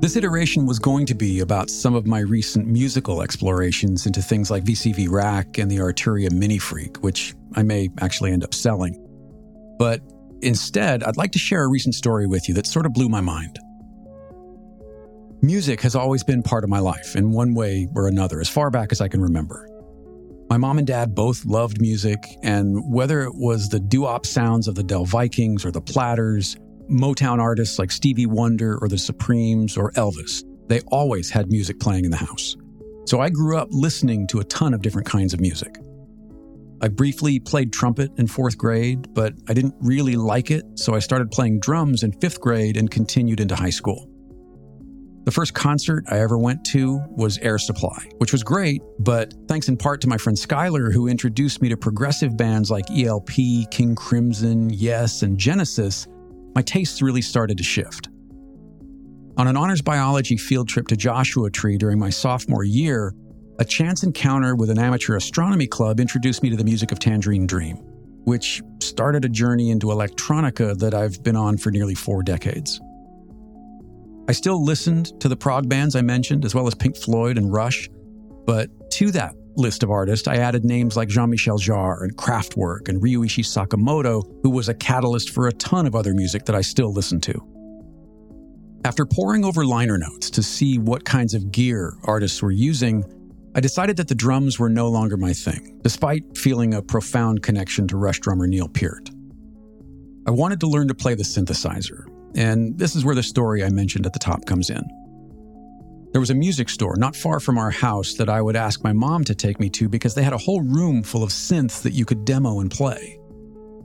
This iteration was going to be about some of my recent musical explorations into things like VCV Rack and the Arturia MiniFreak, which I may actually end up selling. But instead, I'd like to share a recent story with you that sort of blew my mind. Music has always been part of my life in one way or another, as far back as I can remember. My mom and dad both loved music, and whether it was the doo-wop sounds of the Del Vikings or the Platters, Motown artists like Stevie Wonder or the Supremes or Elvis. They always had music playing in the house. So I grew up listening to a ton of different kinds of music. I briefly played trumpet in fourth grade, but I didn't really like it, so I started playing drums in fifth grade and continued into high school. The first concert I ever went to was Air Supply, which was great, but thanks in part to my friend Skylar, who introduced me to progressive bands like ELP, King Crimson, Yes, and Genesis, my tastes really started to shift. On an honors biology field trip to Joshua Tree during my sophomore year, a chance encounter with an amateur astronomy club introduced me to the music of Tangerine Dream, which started a journey into electronica that I've been on for nearly four decades. I still listened to the prog bands I mentioned, as well as Pink Floyd and Rush, but to that list of artists, I added names like Jean Michel Jarre and Kraftwerk and Ryuichi Sakamoto, who was a catalyst for a ton of other music that I still listen to. After poring over liner notes to see what kinds of gear artists were using, I decided that the drums were no longer my thing, despite feeling a profound connection to Rush drummer Neil Peart. I wanted to learn to play the synthesizer, and this is where the story I mentioned at the top comes in. There was a music store not far from our house that I would ask my mom to take me to because they had a whole room full of synths that you could demo and play.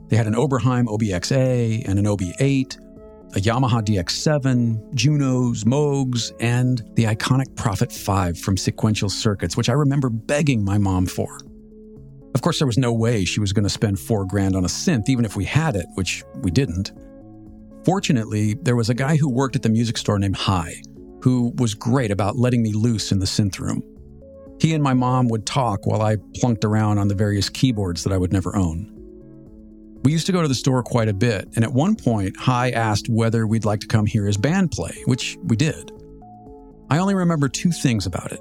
They had an Oberheim OBXA and an OB8, a Yamaha DX7, Junos, Moogs, and the iconic Prophet 5 from Sequential Circuits, which I remember begging my mom for. Of course, there was no way she was going to spend four grand on a synth, even if we had it, which we didn't. Fortunately, there was a guy who worked at the music store named High who was great about letting me loose in the synth room. He and my mom would talk while I plunked around on the various keyboards that I would never own. We used to go to the store quite a bit, and at one point, High asked whether we'd like to come hear his band play, which we did. I only remember two things about it.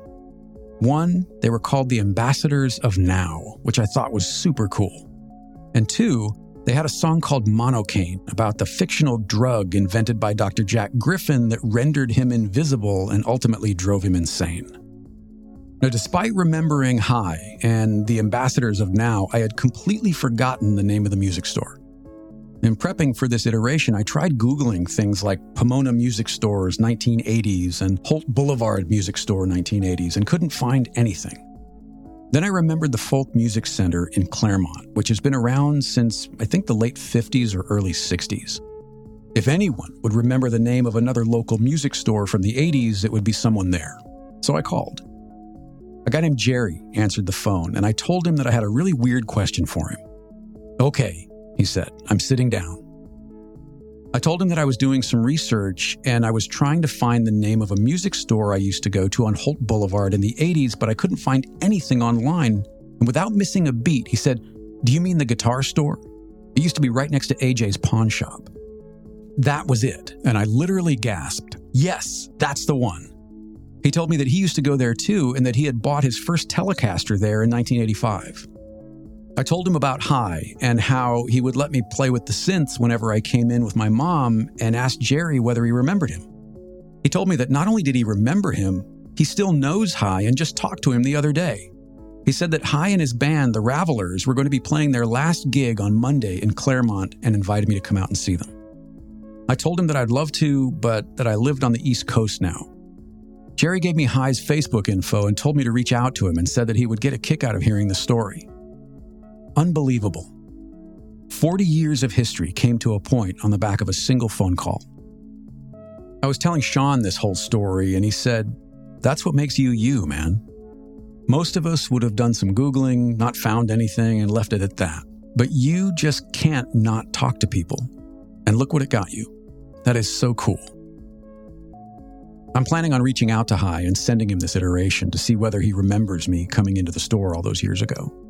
One, they were called the Ambassadors of Now, which I thought was super cool. And two, they had a song called Monocaine about the fictional drug invented by Dr. Jack Griffin that rendered him invisible and ultimately drove him insane. Now, despite remembering High and the ambassadors of Now, I had completely forgotten the name of the music store. In prepping for this iteration, I tried Googling things like Pomona Music Stores 1980s and Holt Boulevard Music Store 1980s and couldn't find anything. Then I remembered the Folk Music Center in Claremont, which has been around since I think the late 50s or early 60s. If anyone would remember the name of another local music store from the 80s, it would be someone there. So I called. A guy named Jerry answered the phone, and I told him that I had a really weird question for him. Okay, he said, I'm sitting down. I told him that I was doing some research and I was trying to find the name of a music store I used to go to on Holt Boulevard in the 80s, but I couldn't find anything online. And without missing a beat, he said, Do you mean the guitar store? It used to be right next to AJ's pawn shop. That was it, and I literally gasped, Yes, that's the one. He told me that he used to go there too and that he had bought his first Telecaster there in 1985. I told him about High and how he would let me play with the synths whenever I came in with my mom and asked Jerry whether he remembered him. He told me that not only did he remember him, he still knows High and just talked to him the other day. He said that High and his band, the Ravelers, were going to be playing their last gig on Monday in Claremont and invited me to come out and see them. I told him that I'd love to, but that I lived on the East Coast now. Jerry gave me High's Facebook info and told me to reach out to him and said that he would get a kick out of hearing the story. Unbelievable. 40 years of history came to a point on the back of a single phone call. I was telling Sean this whole story, and he said, That's what makes you you, man. Most of us would have done some Googling, not found anything, and left it at that. But you just can't not talk to people. And look what it got you. That is so cool. I'm planning on reaching out to High and sending him this iteration to see whether he remembers me coming into the store all those years ago.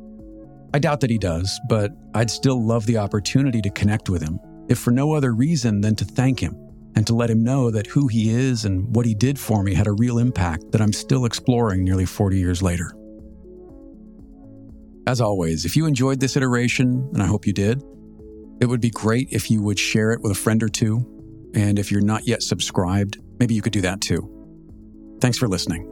I doubt that he does, but I'd still love the opportunity to connect with him, if for no other reason than to thank him and to let him know that who he is and what he did for me had a real impact that I'm still exploring nearly 40 years later. As always, if you enjoyed this iteration, and I hope you did, it would be great if you would share it with a friend or two. And if you're not yet subscribed, maybe you could do that too. Thanks for listening.